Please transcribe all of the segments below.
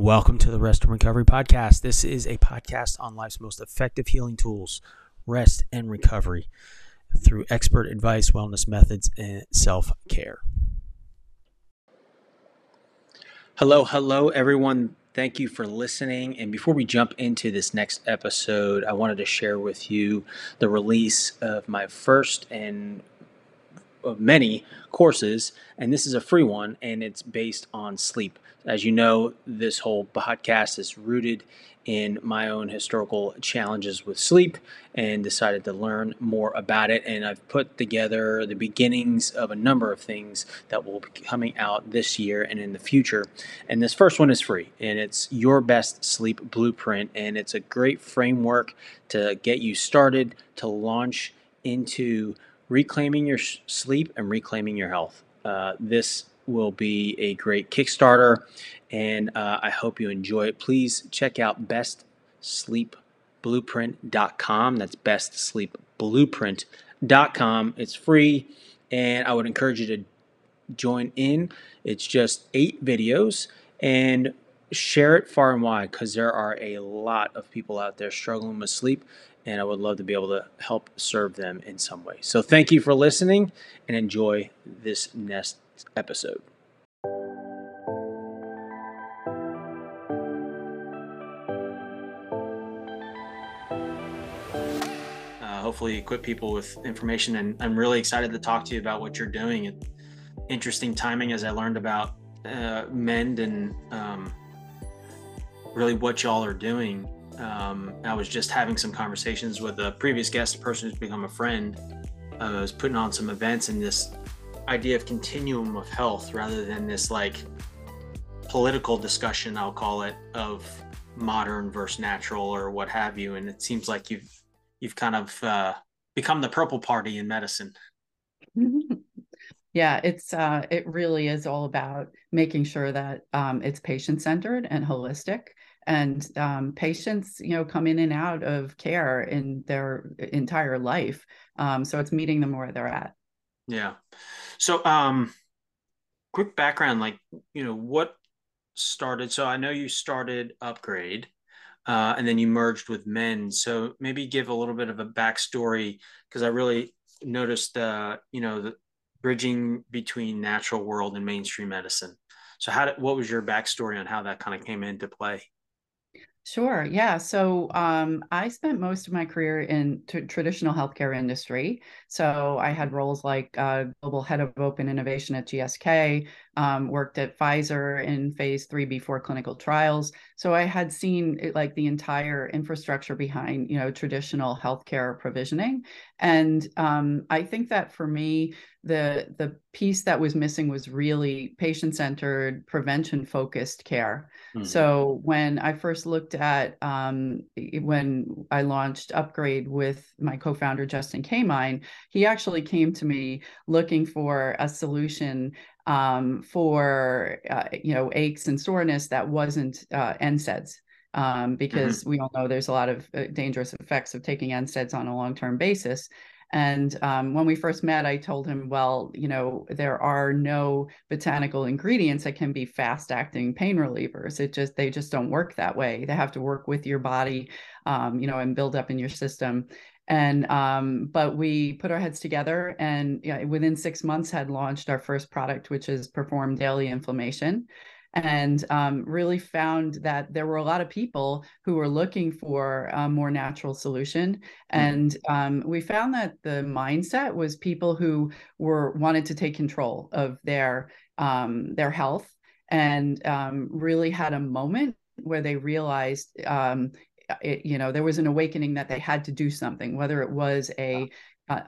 Welcome to the Rest and Recovery Podcast. This is a podcast on life's most effective healing tools, rest and recovery, through expert advice, wellness methods, and self care. Hello, hello, everyone. Thank you for listening. And before we jump into this next episode, I wanted to share with you the release of my first and of many courses, and this is a free one, and it's based on sleep. As you know, this whole podcast is rooted in my own historical challenges with sleep and decided to learn more about it. And I've put together the beginnings of a number of things that will be coming out this year and in the future. And this first one is free, and it's Your Best Sleep Blueprint. And it's a great framework to get you started to launch into reclaiming your sleep and reclaiming your health. Uh, this will be a great Kickstarter, and uh, I hope you enjoy it. Please check out bestsleepblueprint.com. That's bestsleepblueprint.com. It's free, and I would encourage you to join in. It's just eight videos, and share it far and wide because there are a lot of people out there struggling with sleep and I would love to be able to help serve them in some way. So thank you for listening and enjoy this next episode. Uh, hopefully, equip people with information, and I'm really excited to talk to you about what you're doing. Interesting timing as I learned about uh, Mend and um, really what y'all are doing. Um, I was just having some conversations with a previous guest, a person who's become a friend. Uh, I was putting on some events, and this idea of continuum of health rather than this like political discussion i'll call it of modern versus natural or what have you. And it seems like you've you've kind of uh, become the purple party in medicine. Yeah it's uh, it really is all about making sure that um, it's patient centered and holistic. And um, patients you know come in and out of care in their entire life. Um, so it's meeting them where they're at yeah so, um, quick background, like you know, what started? So I know you started Upgrade, uh, and then you merged with Mend. So maybe give a little bit of a backstory because I really noticed, uh, you know, the bridging between natural world and mainstream medicine. So how did what was your backstory on how that kind of came into play? Sure. Yeah. So um, I spent most of my career in t- traditional healthcare industry. So I had roles like uh, global head of open innovation at GSK, um, worked at Pfizer in phase three before clinical trials. So I had seen it, like the entire infrastructure behind, you know, traditional healthcare provisioning. And um, I think that for me, the the piece that was missing was really patient centered, prevention focused care. Mm-hmm. So when I first looked at um, when I launched Upgrade with my co-founder Justin Kamine, he actually came to me looking for a solution um, for uh, you know aches and soreness that wasn't uh, NSAIDs. Um, mm-hmm. because mm-hmm. we all know there's a lot of uh, dangerous effects of taking NSAIDs on a long-term basis. And um, when we first met, I told him, well, you know, there are no botanical ingredients that can be fast acting pain relievers. It just, they just don't work that way. They have to work with your body, um, you know, and build up in your system. And, um, but we put our heads together and within six months had launched our first product, which is Perform Daily Inflammation and um, really found that there were a lot of people who were looking for a more natural solution mm-hmm. and um, we found that the mindset was people who were wanted to take control of their um, their health and um, really had a moment where they realized um, it, you know there was an awakening that they had to do something whether it was a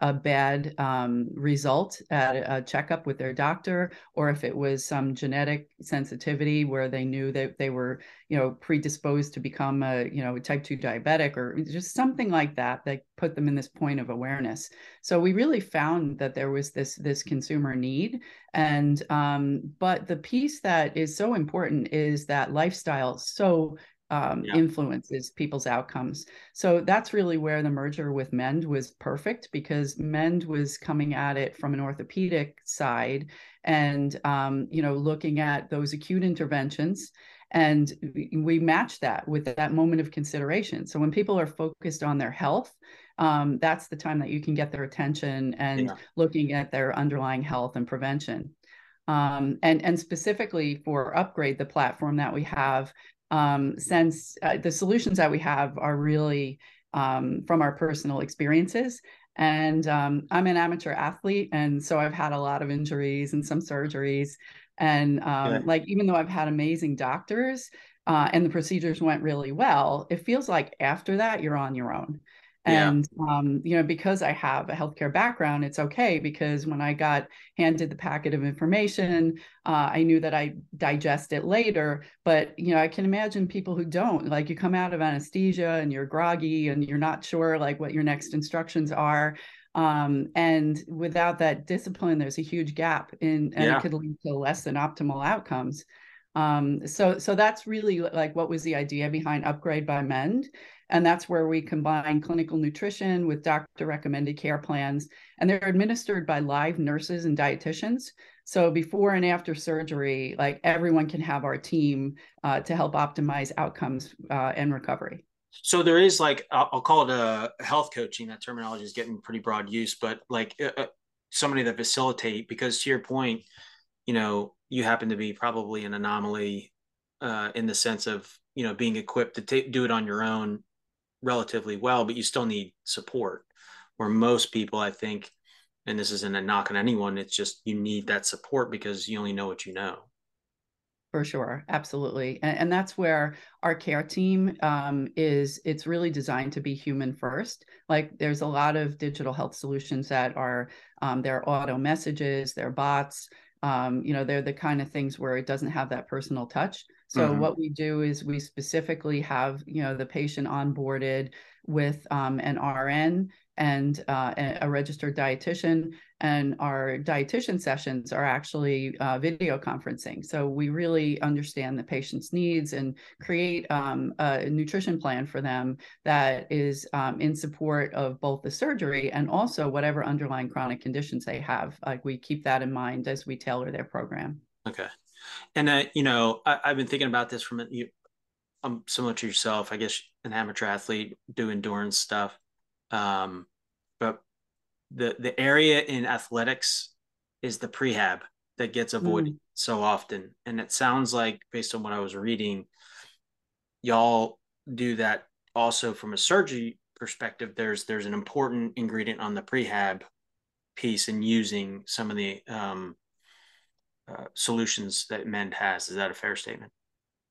a, bad um, result at a checkup with their doctor, or if it was some genetic sensitivity where they knew that they were, you know, predisposed to become a, you know, type two diabetic, or just something like that that put them in this point of awareness. So we really found that there was this this consumer need, and um, but the piece that is so important is that lifestyle so um, yeah. influences people's outcomes. So that's really where the merger with Mend was perfect because Mend was coming at it from an orthopedic side and um, you know looking at those acute interventions and we match that with that moment of consideration so when people are focused on their health um, that's the time that you can get their attention and yeah. looking at their underlying health and prevention um, and and specifically for upgrade the platform that we have um, since uh, the solutions that we have are really um, from our personal experiences and um, I'm an amateur athlete, and so I've had a lot of injuries and some surgeries. And um, yeah. like, even though I've had amazing doctors uh, and the procedures went really well, it feels like after that you're on your own. And, yeah. um, you know, because I have a healthcare background, it's okay because when I got handed the packet of information, uh, I knew that I digest it later. But, you know, I can imagine people who don't, like you come out of anesthesia and you're groggy and you're not sure like what your next instructions are. Um, and without that discipline, there's a huge gap in, and yeah. it could lead to less than optimal outcomes. Um, so, so that's really like what was the idea behind Upgrade by Mend and that's where we combine clinical nutrition with doctor recommended care plans. And they're administered by live nurses and dietitians. So before and after surgery, like everyone can have our team uh, to help optimize outcomes uh, and recovery. So there is like I'll call it a health coaching. That terminology is getting pretty broad use, but like uh, uh, somebody that facilitate because to your point, you know, you happen to be probably an anomaly uh, in the sense of you know being equipped to t- do it on your own relatively well, but you still need support. Where most people, I think, and this isn't a knock on anyone, it's just you need that support because you only know what you know. For sure, absolutely, and, and that's where our care team um, is. It's really designed to be human first. Like there's a lot of digital health solutions that are um, they're auto messages, they're bots. Um, you know, they're the kind of things where it doesn't have that personal touch. So mm-hmm. what we do is we specifically have you know the patient onboarded with um, an RN and uh, a registered dietitian, and our dietitian sessions are actually uh, video conferencing. So we really understand the patient's needs and create um, a nutrition plan for them that is um, in support of both the surgery and also whatever underlying chronic conditions they have. Like we keep that in mind as we tailor their program. Okay. And uh, you know, I, have been thinking about this from you. I'm similar to yourself, I guess, an amateur athlete, do endurance stuff. Um, but the the area in athletics is the prehab that gets avoided mm. so often, and it sounds like, based on what I was reading, y'all do that also from a surgery perspective. There's there's an important ingredient on the prehab piece and using some of the um, uh, solutions that Mend has. Is that a fair statement?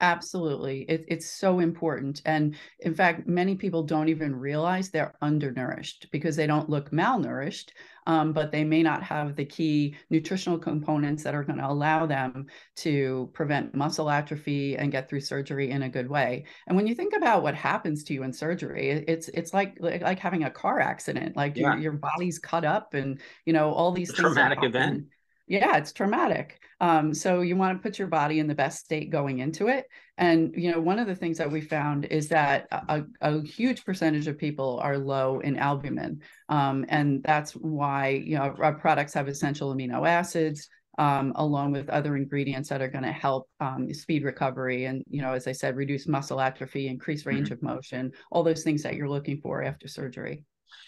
Absolutely. It, it's so important. And in fact, many people don't even realize they're undernourished because they don't look malnourished, um, but they may not have the key nutritional components that are going to allow them to prevent muscle atrophy and get through surgery in a good way. And when you think about what happens to you in surgery, it's it's like like, like having a car accident. Like yeah. your, your body's cut up and you know all these things. Traumatic event yeah it's traumatic. Um, so you want to put your body in the best state going into it. And you know one of the things that we found is that a, a huge percentage of people are low in albumin. Um, and that's why you know our products have essential amino acids um, along with other ingredients that are going to help um, speed recovery and you know as i said reduce muscle atrophy increase range mm-hmm. of motion all those things that you're looking for after surgery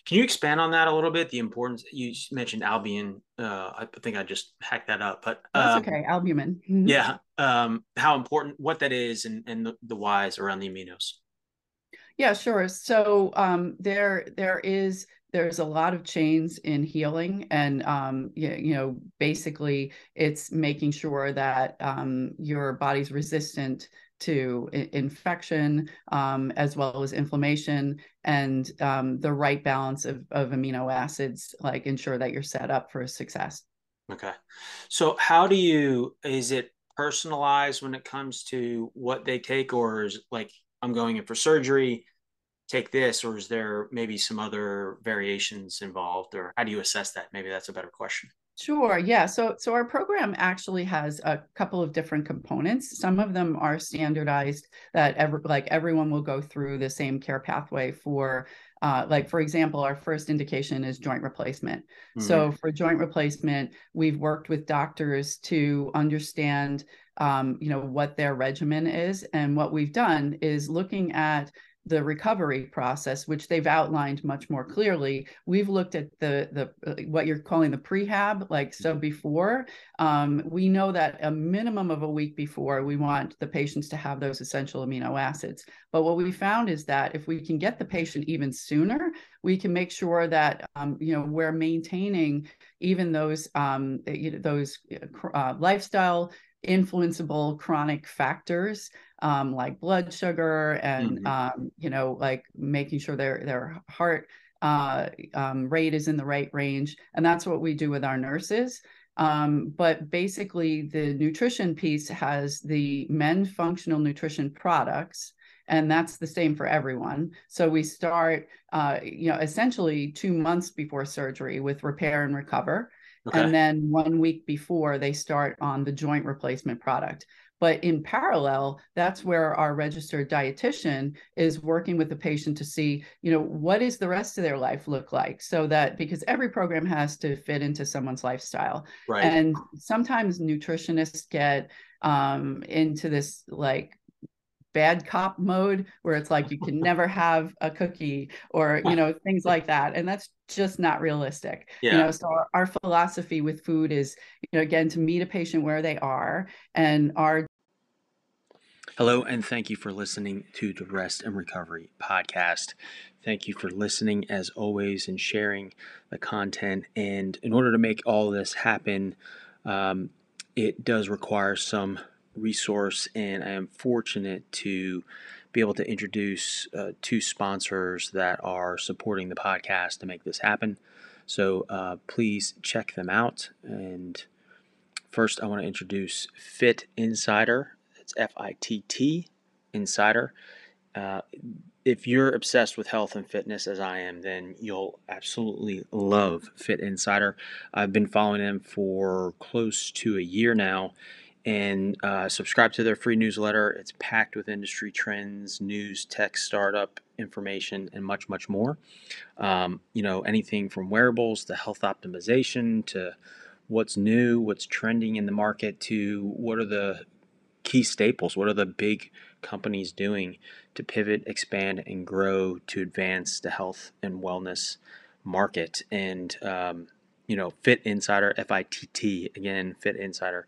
can you expand on that a little bit? The importance you mentioned albumin. Uh, I think I just hacked that up, but um, that's okay. Albumin. Mm-hmm. Yeah. Um, how important, what that is, and and the, the whys around the aminos. Yeah, sure. So um, there there is there's a lot of chains in healing and um, you, you, know basically it's making sure that um, your body's resistant to infection um, as well as inflammation and um, the right balance of, of amino acids like ensure that you're set up for success. Okay. So how do you is it personalized when it comes to what they take or is like i'm going in for surgery take this or is there maybe some other variations involved or how do you assess that? Maybe that's a better question Sure. Yeah. So so our program actually has a couple of different components. Some of them are standardized that ever like everyone will go through the same care pathway for uh, like for example, our first indication is joint replacement. Mm-hmm. So for joint replacement, we've worked with doctors to understand um, you know what their regimen is, and what we've done is looking at the recovery process, which they've outlined much more clearly, we've looked at the the uh, what you're calling the prehab. Like so, before um, we know that a minimum of a week before we want the patients to have those essential amino acids. But what we found is that if we can get the patient even sooner, we can make sure that um, you know we're maintaining even those um, you know, those uh, lifestyle influenceable chronic factors um, like blood sugar and mm-hmm. um, you know like making sure their their heart uh, um, rate is in the right range. And that's what we do with our nurses. Um, but basically the nutrition piece has the Mend functional nutrition products and that's the same for everyone. So we start uh, you know essentially two months before surgery with repair and recover Okay. And then one week before they start on the joint replacement product. But in parallel, that's where our registered dietitian is working with the patient to see, you know, what is the rest of their life look like so that because every program has to fit into someone's lifestyle. Right. And sometimes nutritionists get um, into this like bad cop mode where it's like you can never have a cookie or you know things like that and that's just not realistic yeah. you know so our, our philosophy with food is you know again to meet a patient where they are and our Hello, and thank you for listening to the Rest and Recovery podcast. Thank you for listening as always and sharing the content. And in order to make all this happen, um, it does require some resource, and I am fortunate to be able to introduce uh, two sponsors that are supporting the podcast to make this happen. So uh, please check them out. And first, I want to introduce Fitt Insider. It's F I T T Insider. Uh, if you're obsessed with health and fitness as I am, then you'll absolutely love Fitt Insider. I've been following them for close to a year now, and uh, subscribe to their free newsletter. It's packed with industry trends, news, tech, startup information, and much, much more. Um, you know, anything from wearables to health optimization to what's new, what's trending in the market to what are the key staples, what are the big companies doing to pivot, expand, and grow to advance the health and wellness market. And, um, you know, Fitt Insider, F I T T, again, Fitt Insider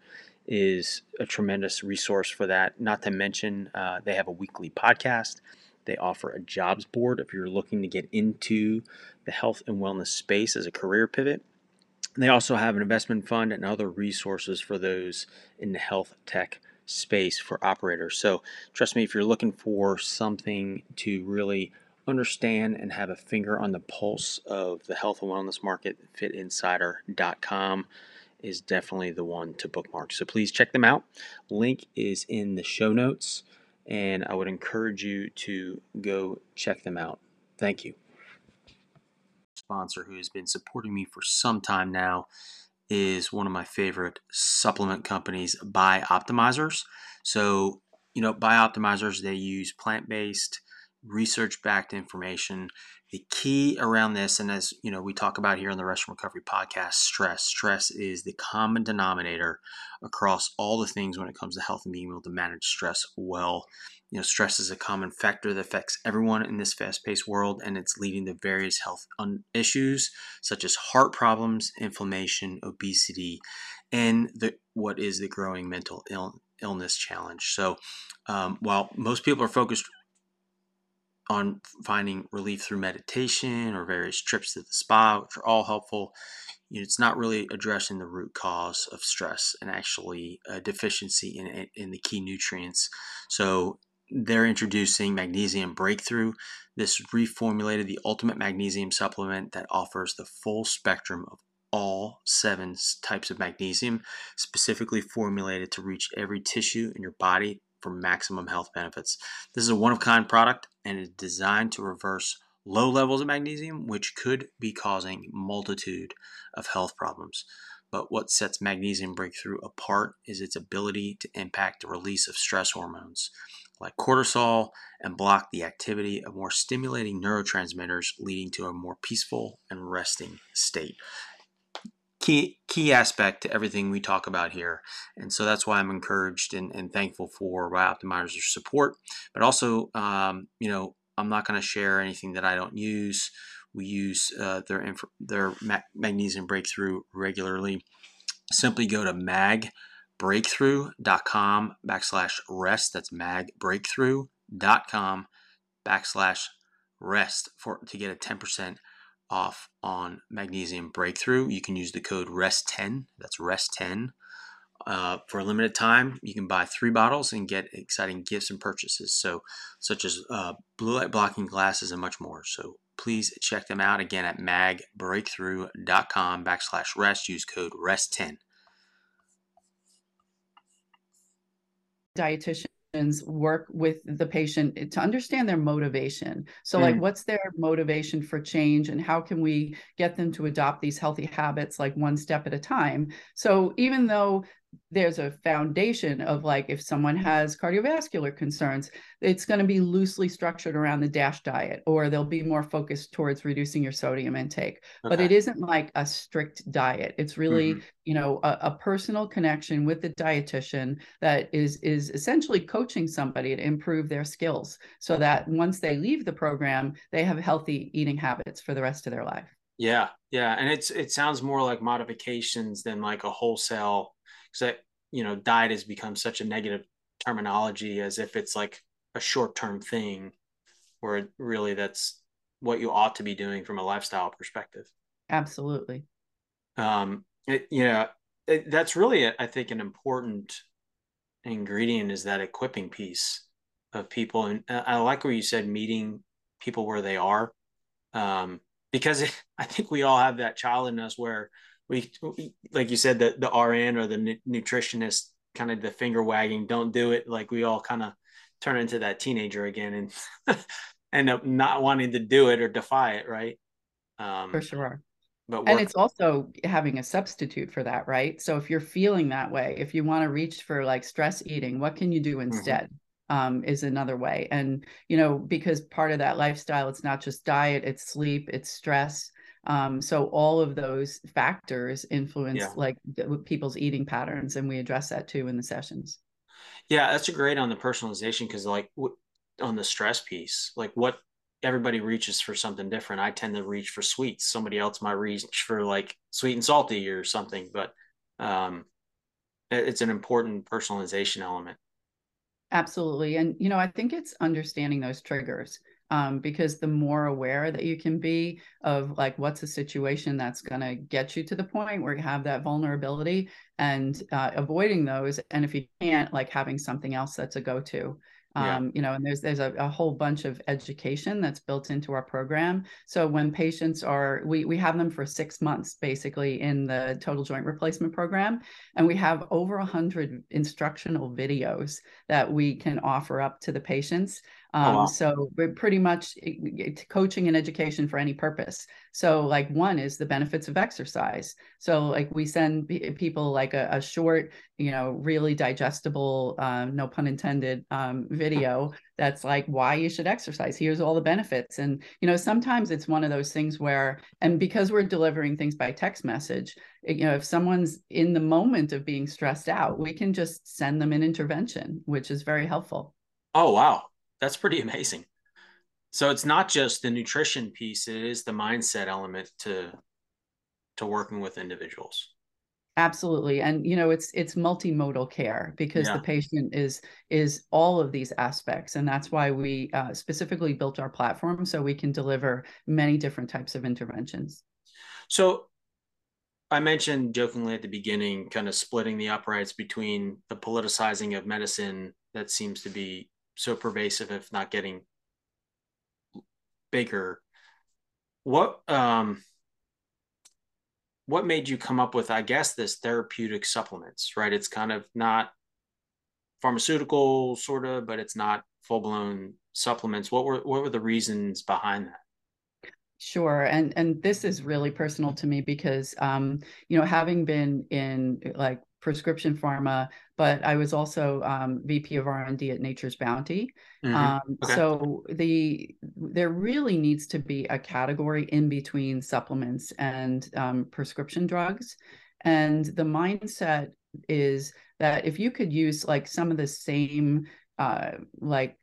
is a tremendous resource for that. Not to mention, uh, they have a weekly podcast. They offer a jobs board if you're looking to get into the health and wellness space as a career pivot. They also have an investment fund and other resources for those in the health tech space for operators. So, trust me, if you're looking for something to really understand and have a finger on the pulse of the health and wellness market, fittinsider.com is definitely the one to bookmark. So please check them out. Link is in the show notes, and I would encourage you to go check them out. Thank you. Sponsor who has been supporting me for some time now is one of my favorite supplement companies, Bioptimizers. So, you know, Bioptimizers, they use plant based, research backed information the key around this, and as you know, we talk about here on the Rest Recovery podcast, stress. Stress is the common denominator across all the things when it comes to health and being able to manage stress well. You know, stress is a common factor that affects everyone in this fast-paced world, and it's leading to various health un- issues such as heart problems, inflammation, obesity, and the what is the growing mental Ill- illness challenge. So, um, while most people are focused on finding relief through meditation or various trips to the spa, which are all helpful. You know, it's not really addressing the root cause of stress and actually a deficiency in, in the key nutrients. So they're introducing Magnesium Breakthrough. This reformulated the ultimate magnesium supplement that offers the full spectrum of all seven types of magnesium, specifically formulated to reach every tissue in your body for maximum health benefits. This is a one of kind product and is designed to reverse low levels of magnesium, which could be causing multitude of health problems. But what sets magnesium breakthrough apart is its ability to impact the release of stress hormones like cortisol and block the activity of more stimulating neurotransmitters, leading to a more peaceful and resting state. Key, key aspect to everything we talk about here. And so that's why I'm encouraged and, and thankful for Bioptimizer's support. But also, um, you know, I'm not going to share anything that I don't use. We use uh, their inf- their ma- magnesium breakthrough regularly. Simply go to magbreakthrough.com backslash rest. That's magbreakthrough.com backslash rest for to get a 10% off on magnesium breakthrough. You can use the code REST10. That's REST10 uh, for a limited time, you can buy three bottles and get exciting gifts and purchases, so such as uh, blue light blocking glasses and much more. So please check them out again at magbreakthrough.com backslash rest. Use code REST10. Dietitian work with the patient to understand their motivation. So, mm. like, what's their motivation for change, and how can we get them to adopt these healthy habits, like one step at a time? So, even though there's a foundation of like if someone has cardiovascular concerns it's going to be loosely structured around the dash diet or they'll be more focused towards reducing your sodium intake okay. but it isn't like a strict diet it's really mm-hmm. you know a, a, personal connection with the dietitian that is is essentially coaching somebody to improve their skills so that once they leave the program they have healthy eating habits for the rest of their life yeah yeah and it's it sounds more like modifications than like a wholesale because you know diet has become such a negative terminology as if it's like a short-term thing where really that's what you ought to be doing from a lifestyle perspective. Absolutely. Um it, you know it, that's really i think an important ingredient is that equipping piece of people. And i like where you said meeting people where they are. Um because i think we all have that child in us where we, like you said, the the RN or the nutritionist kind of the finger wagging, don't do it. Like we all kind of turn into that teenager again and end up not wanting to do it or defy it, right? Um, For sure. But work- and it's also having a substitute for that, right? So if you're feeling that way, if you want to reach for like stress eating, what can you do mm-hmm. instead? Mm-hmm. Um, is another way. And, you know, because part of that lifestyle, it's not just diet, it's sleep, it's stress, um, so all of those factors influence yeah. like people's eating patterns, and we address that too in the sessions. Yeah, that's a great on the personalization because like w- on the stress piece, like what everybody reaches for something different. I tend to reach for sweets. Somebody else might reach for like sweet and salty or something, but um, it's an important personalization element. Absolutely. And, you know, I think it's understanding those triggers um, because the more aware that you can be of like what's a situation that's going to get you to the point where you have that vulnerability and uh, avoiding those and if you can't like having something else that's a go-to um, you know and there's there's a, a, whole bunch of education that's built into our program. So when patients are we we have them for six months basically in the total joint replacement program and we have over 100 instructional videos that we can offer up to the patients um, oh, wow. So we're pretty much coaching and education for any purpose. So like one is the benefits of exercise. So like we send people like a, a short, you know, really digestible, um, no pun intended, um, video that's like why you should exercise. Here's all the benefits. And you know, sometimes it's one of those things where, and because we're delivering things by text message, you know, if someone's in the moment of being stressed out, we can just send them an intervention, which is very helpful. Oh wow that's pretty amazing. So it's not just the nutrition piece; it is the mindset element to to working with individuals. Absolutely, and you know it's it's multimodal care because yeah. the patient is is all of these aspects, and that's why we uh, specifically built our platform so we can deliver many different types of interventions. So I mentioned jokingly at the beginning, kind of splitting the uprights between the politicizing of medicine that seems to be so pervasive, if not getting bigger. What um what made you come up with, I guess, this therapeutic supplements, right? It's kind of not pharmaceutical sort of, but it's not full blown supplements. What were what were the reasons behind that? Sure, and and this is really personal to me because um, you know having been in like prescription pharma, but I was also um, VP of R and D at Nature's Bounty. Mm-hmm. Um, okay. So the there really needs to be a category in between supplements and um, prescription drugs, and the mindset is that if you could use like some of the same uh, like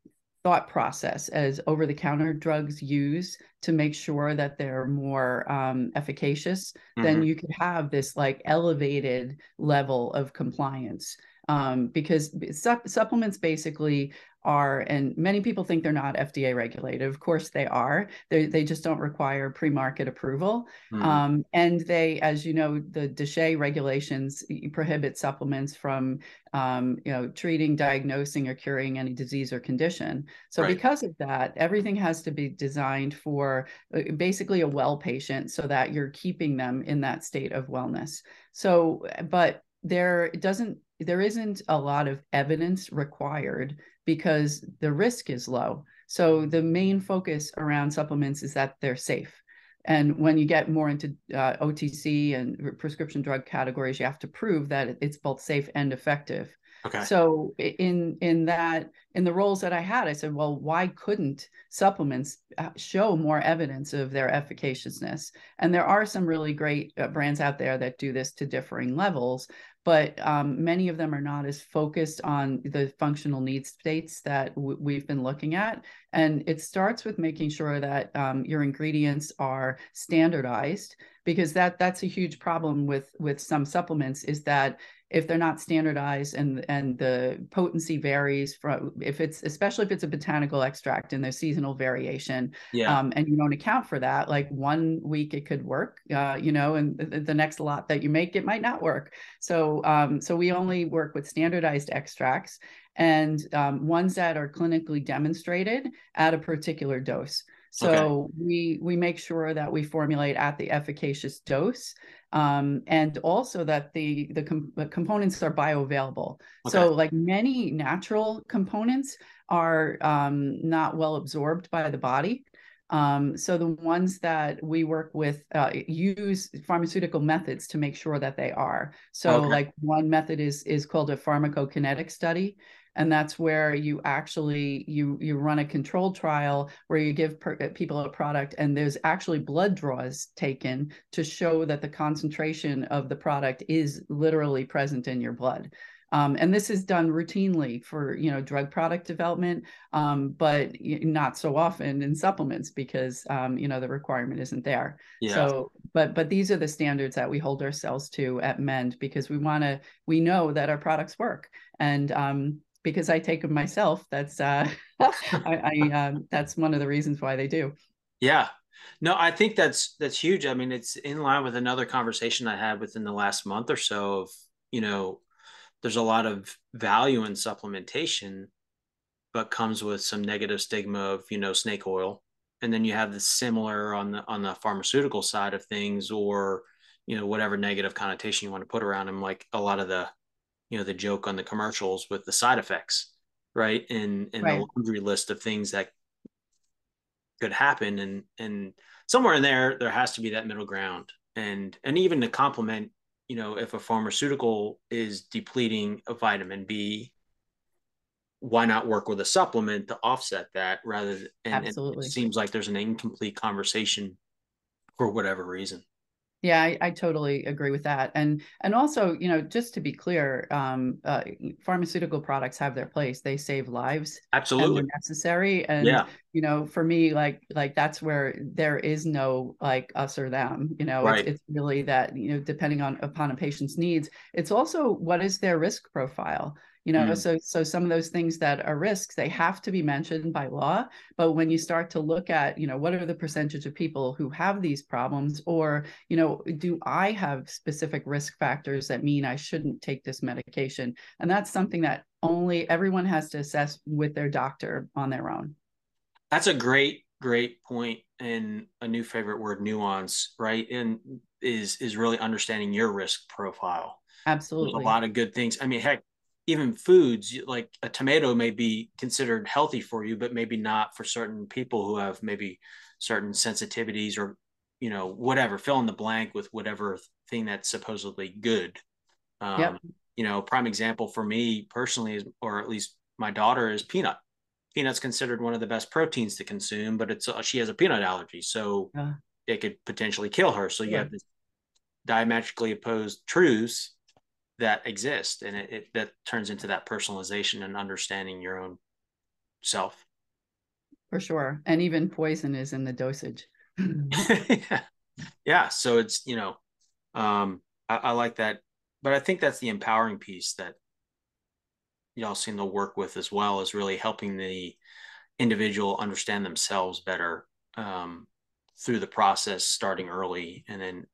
thought process as over the counter drugs use to make sure that they're more um, efficacious, mm-hmm. then you could have this like elevated level of compliance. Um, because su- supplements basically are, and many people think they're not FDA regulated. Of course, they are. They they just don't require pre-market approval. Mm-hmm. Um, and they, as you know, the DSHEA regulations prohibit supplements from, um, you know, treating, diagnosing, or curing any disease or condition. So right. because of that, everything has to be designed for uh, basically a well patient, so that you're keeping them in that state of wellness. So, but there doesn't there isn't a lot of evidence required because the risk is low. So the main focus around supplements is that they're safe. And when you get more into uh, OTC and prescription drug categories, you have to prove that it's both safe and effective. Okay. So in in that in the roles that I had, I said, well, why couldn't supplements uh, show more evidence of their efficaciousness? And there are some really great uh, brands out there that do this to differing levels, but um, many of them are not as focused on the functional needs states that w- we've been looking at. And it starts with making sure that um, your ingredients are standardized because that that's a huge problem with with some supplements is that if they're not standardized and and the potency varies from if it's especially if it's a botanical extract and there's seasonal variation yeah. um, and you don't account for that like one week it could work uh, you know and the, the, next lot that you make it might not work so um, so we only work with standardized extracts and um, ones that are clinically demonstrated at a particular dose so okay. we we make sure that we formulate at the efficacious dose um, and also that the the, com- the components are bioavailable. Okay. So like many natural components are um, not well absorbed by the body. Um, so the ones that we work with uh, use pharmaceutical methods to make sure that they are. So okay. like one method is is called a pharmacokinetic study, and that's where you actually you you run a controlled trial where you give per, uh, people a product and there's actually blood draws taken to show that the concentration of the product is literally present in your blood. Um, and this is done routinely for you know drug product development um, but not so often in supplements because um, you know the requirement isn't there. Yeah. so but but these are the standards that we hold ourselves to at mend because we want to we know that our products work. And um, because I take them myself. That's uh, I, I um, that's one of the reasons why they do. Yeah, no, I think that's that's huge. I mean, it's in line with another conversation I had within the last month or so of you know, there's a lot of value in supplementation, but comes with some negative stigma of you know snake oil, and then you have the similar on the on the pharmaceutical side of things, or you know whatever negative connotation you want to put around them, like a lot of the you know the joke on the commercials with the side effects right and and right. the laundry list of things that could happen and and somewhere in there there has to be that middle ground and and even to complement you know if a pharmaceutical is depleting a vitamin b why not work with a supplement to offset that rather than and Absolutely. it seems like there's an incomplete conversation for whatever reason yeah, I, I, totally agree with that, and and also, you know, just to be clear, um, uh, pharmaceutical products have their place. They save lives, absolutely and necessary. And yeah. you know, for me, like like that's where there is no like us or them. You know, right. it's, it's really that you know, depending on upon a patient's needs. It's also what is their risk profile you know mm. so so some of those things that are risks they have to be mentioned by law but when you start to look at you know what are the percentage of people who have these problems or you know do i have specific risk factors that mean i shouldn't take this medication? And that's something that only everyone has to assess with their doctor on their own. That's a great great point and a new favorite word nuance right and is is really understanding your risk profile. Absolutely There's a lot of good things. I mean heck even foods like a tomato may be considered healthy for you, but maybe not for certain people who have maybe certain sensitivities or you know whatever fill in the blank with whatever thing that's supposedly good. Um, yep. you know prime example for me personally is or at least my daughter is peanut. Peanut's considered one of the best proteins to consume but it's uh, she has a peanut allergy so uh, it could potentially kill her. So you have this diametrically opposed truths that exist and it, it that turns into that personalization and understanding your own self. For sure. And even poison is in the dosage. Yeah. yeah. So it's you know um I, I, like that. But i think that's the empowering piece that y'all seem to work with as well is really helping the individual understand themselves better um through the process starting early and then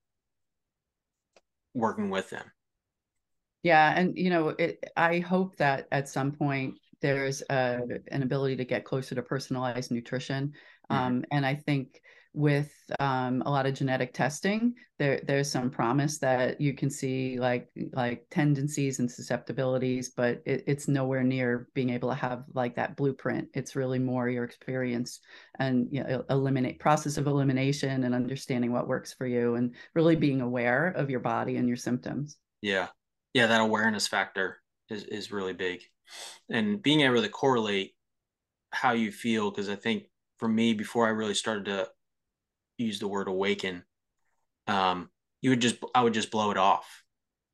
working with them yeah and you know it, i hope that at some point there's a, an ability to get closer to personalized nutrition mm-hmm. um, and i think with um, a lot of genetic testing there there's some promise that you can see like like tendencies and susceptibilities but it, it's nowhere near being able to have like that blueprint. It's really more your experience and you know, eliminate process of elimination and understanding what works for you and really being aware of your body and your symptoms. Yeah yeah that awareness factor is is really big. And being able to correlate how you feel because i think for me before i really started to use the word awaken um you would just i would just blow it off.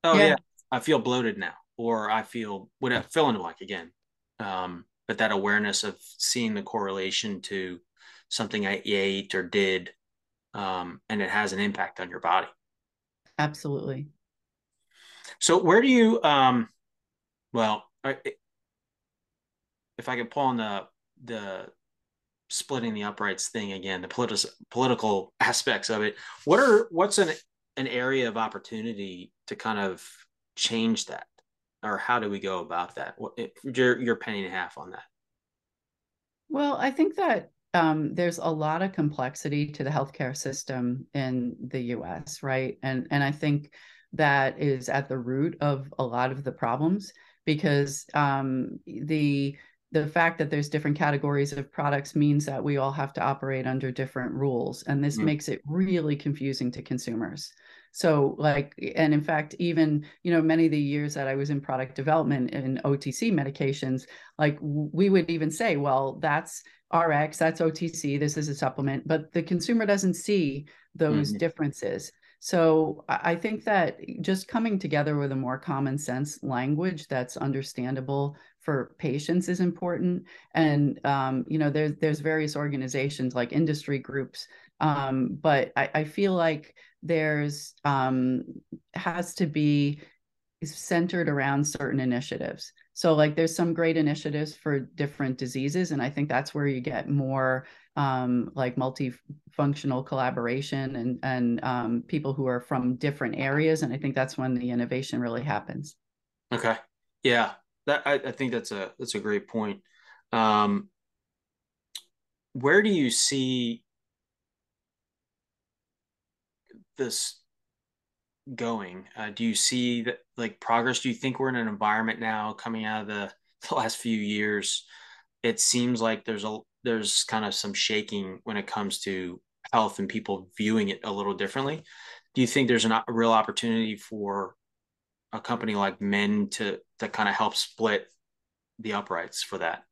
Oh yeah, yeah i feel bloated now or i feel whatever fill in the blank again. Um but that awareness of seeing the correlation to something i ate or did um and it has an impact on your body. Absolutely so where do you um well if I could pull on the the splitting the uprights thing again, the political political aspects of it, what are what's an an area of opportunity to kind of change that, or how do we go about that? What your your penny and a half on that? Well, I think that um, there's a lot of complexity to the healthcare system in the U.S., right? And and I think that is at the root of a lot of the problems because um, the the fact that there's different categories of products means that we all have to operate under different rules and this mm. makes it really confusing to consumers so like and in fact even you know many of the years that i was in product development in otc medications like we would even say well that's rx that's otc this is a supplement but the consumer doesn't see those mm-hmm. differences so I think that just coming together with a more common sense language that's understandable for patients is important. And um, you know, there's there's various organizations like industry groups, um, but I, I, feel like there's um, has to be centered around certain initiatives. So like there's some great initiatives for different diseases, and I think that's where you get more um, like multifunctional collaboration and and um, people who are from different areas, and I think that's when the innovation really happens. Okay, yeah, that I, I think that's a that's a great point. Um, where do you see this going? Uh, do you see that like progress? Do you think we're in an environment now coming out of the, the last few years? It seems like there's a there's kind of some shaking when it comes to health and people viewing it a little differently. Do you think there's an, a real opportunity for a company like Mend to to kind of help split the uprights for that?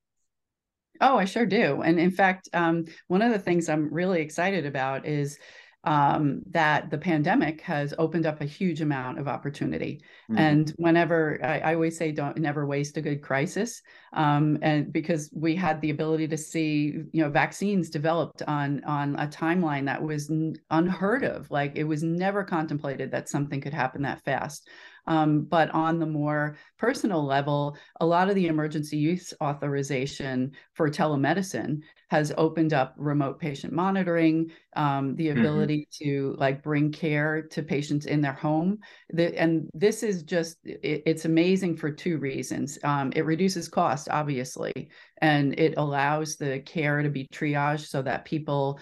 Oh, I sure do. And in fact, um, one of the things I'm really excited about is um, that the pandemic has opened up a huge amount of opportunity. Mm-hmm. And whenever I, I, always say, don't never waste a good crisis, um, and because we had the ability to see, you know, vaccines developed on on a timeline that was unheard of. Like it was never contemplated that something could happen that fast. Um, but on the more personal level, a lot of the emergency use authorization for telemedicine has opened up remote patient monitoring, um, the mm-hmm. ability mm-hmm. to like bring care to patients in their home. The, and this is just, it, it's amazing for two reasons. Um, it reduces cost, obviously, and it allows the care to be triaged so that people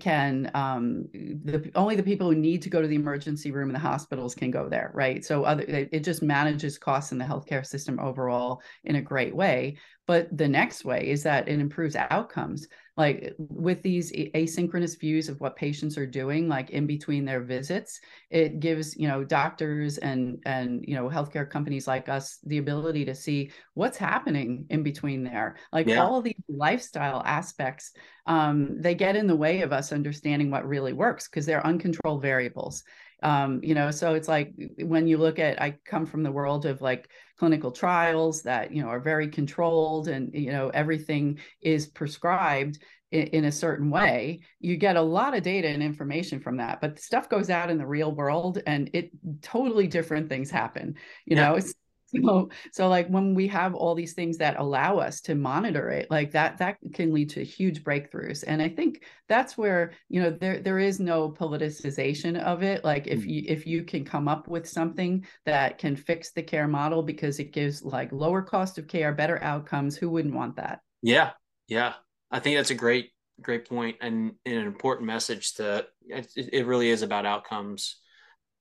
can um, the only the people who need to go to the emergency room in the hospitals can go there, right? So other it just manages costs in the healthcare system overall in a great way. But the next way is that it improves outcomes like with these asynchronous views of what patients are doing like in between their visits it gives you know doctors and and you know healthcare companies like us the ability to see what's happening in between there like yeah. all these lifestyle aspects um, they get in the way of us understanding what really works because they're uncontrolled variables um, you know so it's like when you look at i come from the world of like clinical trials that you know are very controlled and you know everything is prescribed in, in, a certain way you get a lot of data and information from that but stuff goes out in the real world and it totally different things happen you yeah. know it's so so like when we have all these things that allow us to monitor it like that that can lead to huge breakthroughs. And i think that's where you know there there is no politicization of it. Like if mm. you if you can come up with something that can fix the care model because it gives like lower cost of care better outcomes who wouldn't want that? Yeah. Yeah. I think that's a great great point and, and an important message to it, it really is about outcomes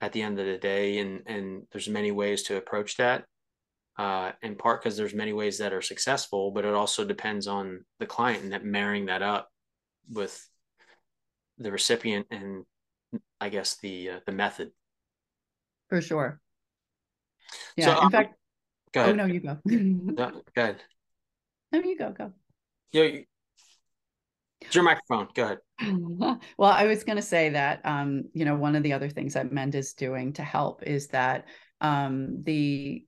at the end of the day and and there's many ways to approach that uh, in part because there's many ways that are successful, but it also depends on the client and that marrying that up with the recipient and I guess the uh, the method. For sure. Yeah. So, in um, fact, go oh, ahead. Oh no, you go. no, go ahead. No, you go. Go. Yeah. You, it's your microphone. Go ahead. well, I was going to say that, um, you know, one of the other things that Mend is doing to help is that um, the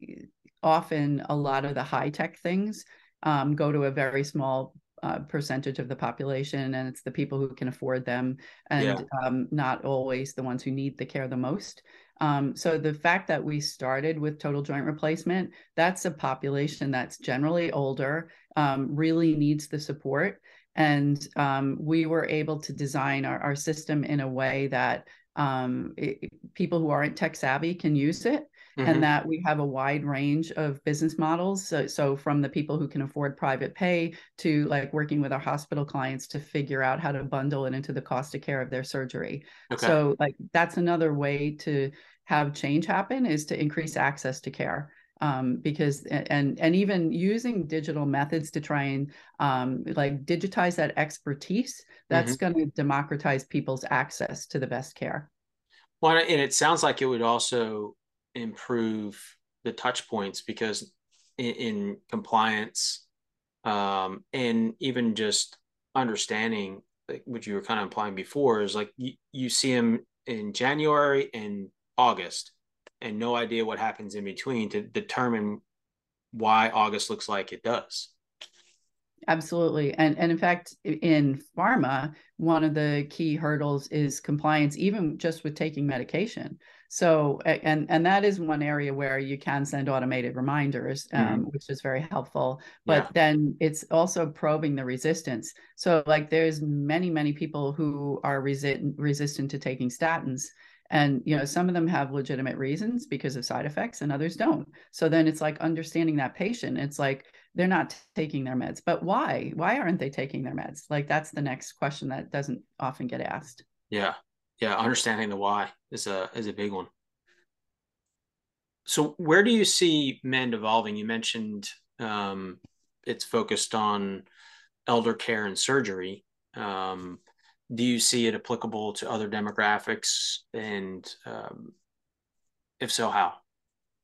often a lot of the high tech things um, go to a very small uh, percentage of the population, and it's the people who can afford them, and yeah. um, not always the ones who need the care the most. Um, so the fact that we started with total joint replacement, that's a population that's generally older, um, really needs the support. And um, we were able to design our, our system in a way that um, it, people who aren't tech savvy can use it mm-hmm. and that we have a wide range of business models. So, so from the people who can afford private pay to like working with our hospital clients to figure out how to bundle it into the cost of care of their surgery. Okay. So like that's another way to have change happen is to increase access to care um, because and and even using digital methods to try and um, like digitize that expertise that's mm-hmm. going to democratize people's access to the best care well and it sounds like it would also improve the touch points because in, in compliance um, and even just understanding like what you were kind of implying before is like you, you see them in January and August and no idea what happens in between to determine why August looks like it does. Absolutely. And, and in fact, in pharma, one of the key hurdles is compliance, even just with taking medication. So, and, and that is one area where you can send automated reminders, um, mm-hmm. which is very helpful. But yeah. then it's also probing the resistance. So like there's many, many people who are resi- resistant to taking statins and you know some of them have legitimate reasons because of side effects and others don't so then it's like understanding that patient it's like they're not taking their meds but why why aren't they taking their meds like that's the next question that doesn't often get asked yeah yeah understanding the why is a is a big one. So where do you see mend evolving? You mentioned um, it's focused on elder care and surgery. Um, do you see it applicable to other demographics? And um, if so how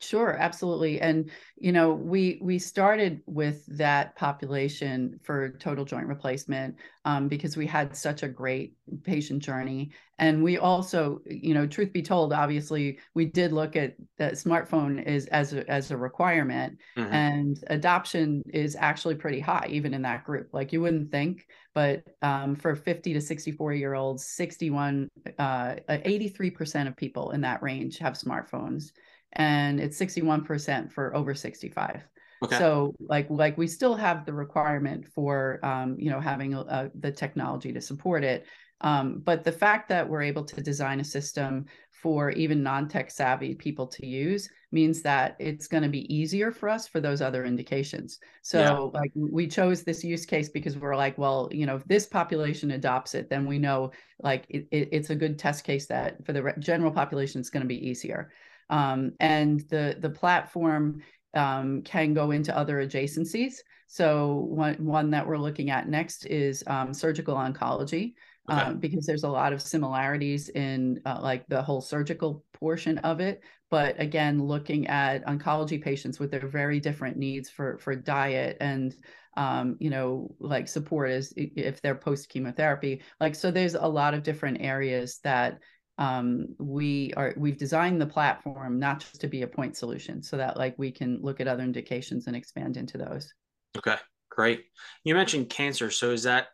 Sure, absolutely. And you know, we we started with that population for total joint replacement um, because we had such a great patient journey, and we also, you know, truth be told, obviously, we did look at that smartphone is as a, as a requirement, mm-hmm. and adoption is actually pretty high even in that group. Like you wouldn't think, but um, for 50 to 64 year olds, 61, uh, 83% of people in that range have smartphones and it's 61% for over 65. Okay. So like like we still have the requirement for um, you know having a, the technology to support it. Um, but the fact that we're able to design a system for even non-tech savvy people to use means that it's going to be easier for us for those other indications. So yeah. like we chose this use case because we're like, well, you know, if this population adopts it, then we know like it, it, it's a good test case that for the general population, it's going to be easier. Um, and the the platform um, can go into other adjacencies. So one one that we're looking at next is um, surgical oncology okay. um, because there's a lot of similarities in uh, like the whole surgical portion of it. But again, looking at oncology patients with their very different needs for for diet and um, you know, like support is if they're post chemotherapy. Like so, there's a lot of different areas that um, we are we've designed the platform not just to be a point solution, so that like we can look at other indications and expand into those. Okay, great. You mentioned cancer, so is that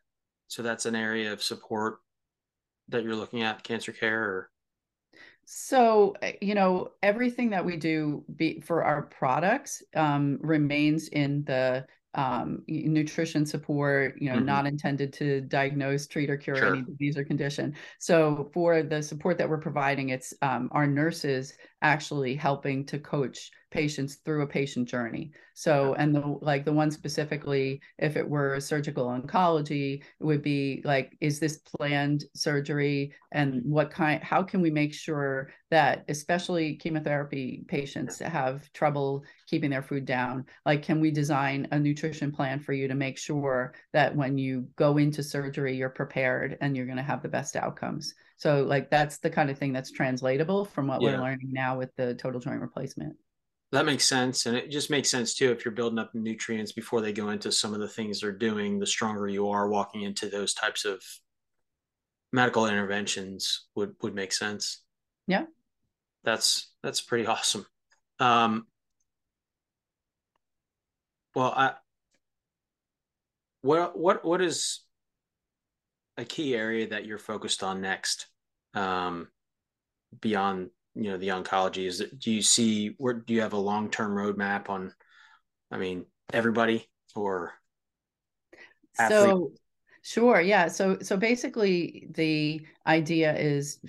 so that's an area of support that you're looking at, cancer care or so eh, you know everything that we do be, for our products um, remains in the um, nutrition support, you know, mm-hmm. not intended to diagnose, treat, or cure sure. any disease or condition. So for the support that we're providing, it's um, our nurses actually helping to coach patients through a patient journey. So, and the like the one specifically, if it were surgical oncology, it would be like, is this planned surgery, and mm-hmm. what kind? How can we make sure that, especially chemotherapy patients, have trouble keeping their food down? Like, can we design a nutrition plan for you to make sure that when you go into surgery, you're prepared and you're going to have the best outcomes? So, like, that's the kind of thing that's translatable from what yeah. we're learning now with the total joint replacement. That makes sense. And it just makes sense too if you're building up nutrients before they go into some of the things they're doing, the stronger you are walking into those types of medical interventions would would make sense. Yeah. That's that's pretty awesome. Um well I what what what is a key area that you're focused on next um beyond you know the oncology is that do you see where do you have a long-term roadmap on i mean everybody or athlete? so sure yeah so so basically the idea is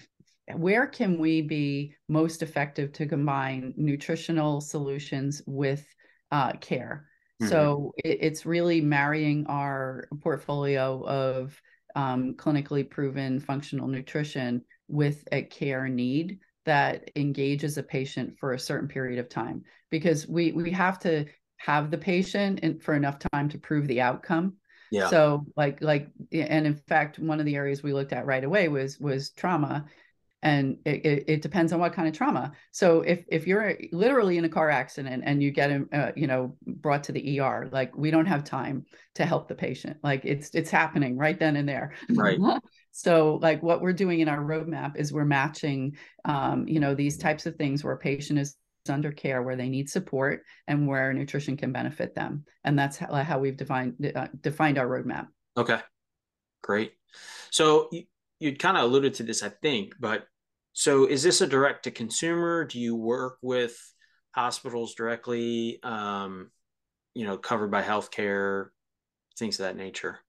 where can we be most effective to combine nutritional solutions with uh, care mm-hmm. so it, it's really marrying our portfolio of um, clinically proven functional nutrition with a care need that engages a patient for a certain period of time. Because we we have to have the patient in, for enough time to prove the outcome. Yeah. so like like and in fact one of the areas we looked at right away was was trauma and it, it, it, depends on what kind of trauma so if if you're literally in a car accident and you get uh, you know brought to the er like we don't have time to help the patient like it's it's happening right then and there right So, like what we're doing in our roadmap is we're matching, um, you know, these types of things where a patient is under care, where they need support, and where nutrition can benefit them. And that's how, how we've defined uh, defined our roadmap. Okay, great. So you'd kind of alluded to this, I think, but so is this a direct to consumer? Do you work with hospitals directly? Um, you know, covered by healthcare, things of that nature.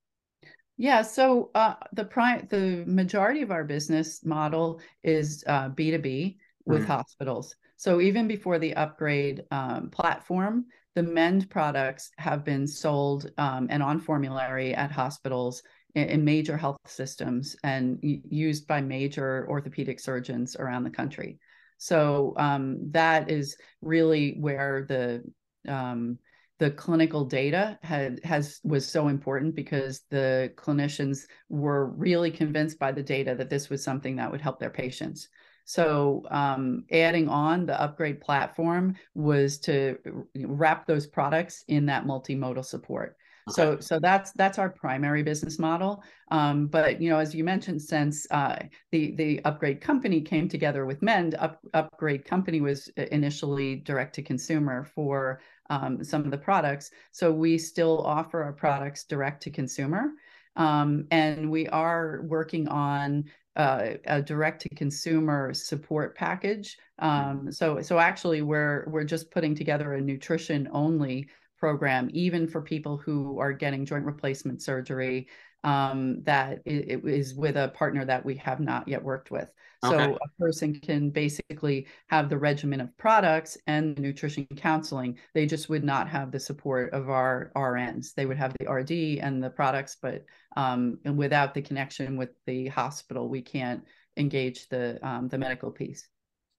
Yeah, so uh, the prime, the majority of our business model is uh, B two B with mm-hmm. hospitals. So even before the upgrade um, platform, the Mend products have been sold um, and on formulary at hospitals in, major health systems and used by major orthopedic surgeons around the country. So um, that is really where the um, the clinical data had has was so important because the clinicians were really convinced by the data that this was something that would help their patients. So um, adding on the upgrade platform was to wrap those products in that multimodal support. Okay. So so that's that's our primary business model. Um, but you know, as you mentioned, since uh, the the upgrade company came together with Mend, up, upgrade company was initially direct to consumer for um, some of the products. So we still offer our products direct to consumer. Um, and we are working on uh, a direct to consumer support package. Um, so, so actually, we're we're just putting together a nutrition only program, even for people who are getting joint replacement surgery um, that it, it is with a partner that we have not yet worked with. So a person can basically have the regimen of products and the nutrition counseling. They just would not have the support of our RNs. They would have the RD and the products, but um, and without the connection with the hospital, we can't engage the um, the medical piece.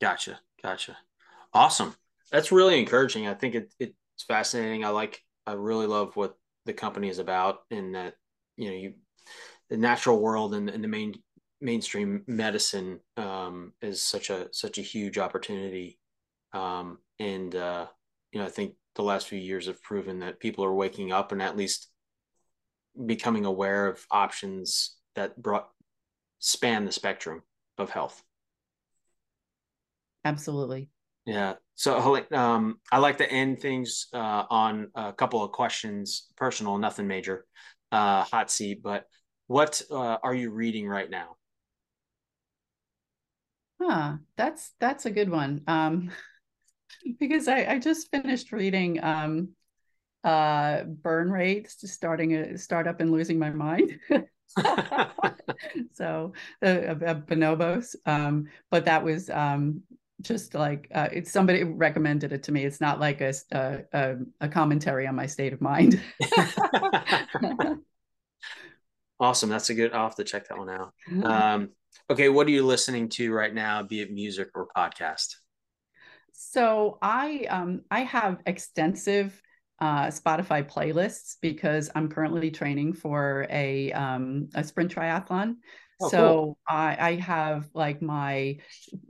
Gotcha. Gotcha. Awesome. That's really encouraging. I think it it, it's fascinating. I like, I really love what the company is about and that, you know, you, the natural world and, and the main mainstream medicine um, is such a, such a huge opportunity. Um, and, uh, you know, I think the last few years have proven that people are waking up and at least becoming aware of options that brought span the spectrum of health. Absolutely. Yeah. So um, I like to end things uh, on a couple of questions, personal, nothing major, uh, hot seat. But what uh, are you reading right now? Huh, that's that's a good one. Um, because I, I just finished reading um, uh, Burn Rate, starting a startup and losing my mind. so uh, uh, bonobos um, but that was um, just like uh, it's somebody recommended it to me. It's not like a a, a commentary on my state of mind. awesome, that's a good. I'll have to check that one out. Um, okay, what are you listening to right now, be it music or podcast? So I um, I have extensive uh, Spotify playlists because I'm currently training for a um, a sprint triathlon. Oh, so cool. I, I have like my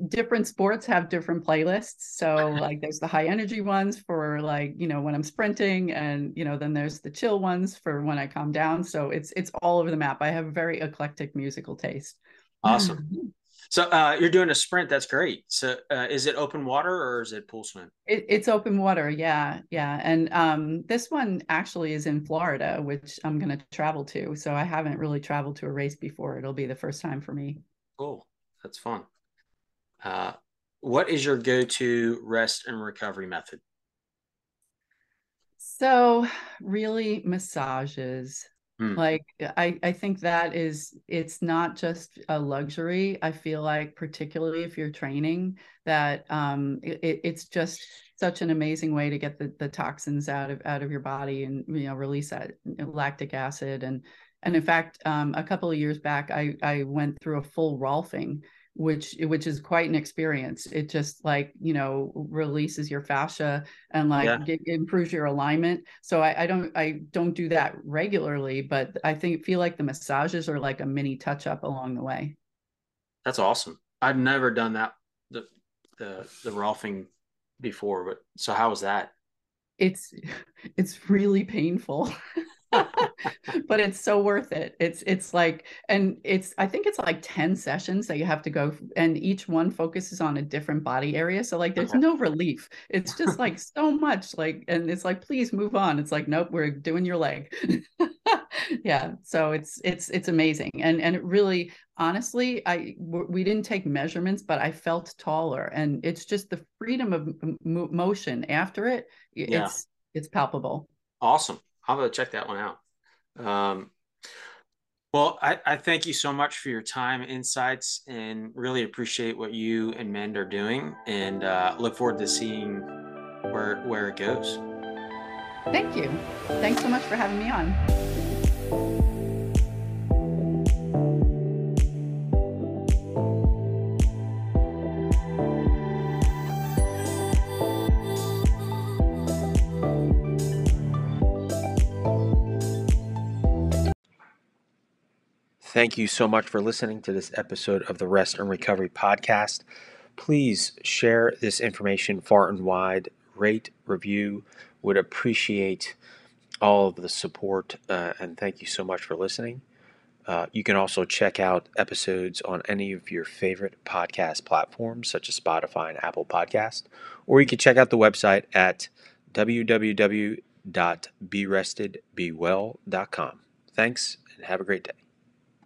different sports have different playlists. So like there's the high energy ones for like you know when I'm sprinting, and you know then there's the chill ones for when I calm down. So it's it's all over the map. I have a very eclectic musical taste. Awesome. So uh, you're doing a sprint. That's great. So uh, is it open water or is it pool swim? It, it's open water. Yeah, yeah. And um, this one actually is in Florida, which I'm going to travel to. So I haven't really traveled to a race before. It'll be the first time for me. Cool. That's fun. Uh, what is your go-to rest and recovery method? So really massages. Mm. Like I, I think that is it's not just a luxury. I feel like particularly if you're training, that um it, it's just such an amazing way to get the, the toxins out of out of your body and you know release that lactic acid and and in fact um, a couple of years back I I went through a full Rolfing which which is quite an experience. It just like you know releases your fascia and like yeah. get, improves your alignment. So I, I don't i don't do that regularly but i think feel like the massages are like a mini touch up along the way. That's awesome. I've never done that the the the rolfing before but so how was that? It's it's really painful but it's so worth it. It's it's like and it's I think it's like 10 sessions that you have to go and each one focuses on a different body area. So like there's no relief. It's just like so much like and it's like please move on. It's like nope, we're doing your leg. yeah, so it's it's it's amazing. And and it really honestly I we didn't take measurements but I felt taller and it's just the freedom of motion after it. Yeah. It's it's palpable. Awesome. I'll have to check that one out. Um, well, I, I, thank you so much for your time, insights, and really appreciate what you and Mend are doing, and uh, look forward to seeing where where it goes. Thank you. Thanks so much for having me on. Thank you so much for listening to this episode of the Rest and Recovery Podcast. Please share this information far and wide, rate, review. Would appreciate all of the support, uh, and thank you so much for listening. Uh, you can also check out episodes on any of your favorite podcast platforms, such as Spotify and Apple Podcast, or you can check out the website at www.berestedbewell.com. Thanks, and have a great day.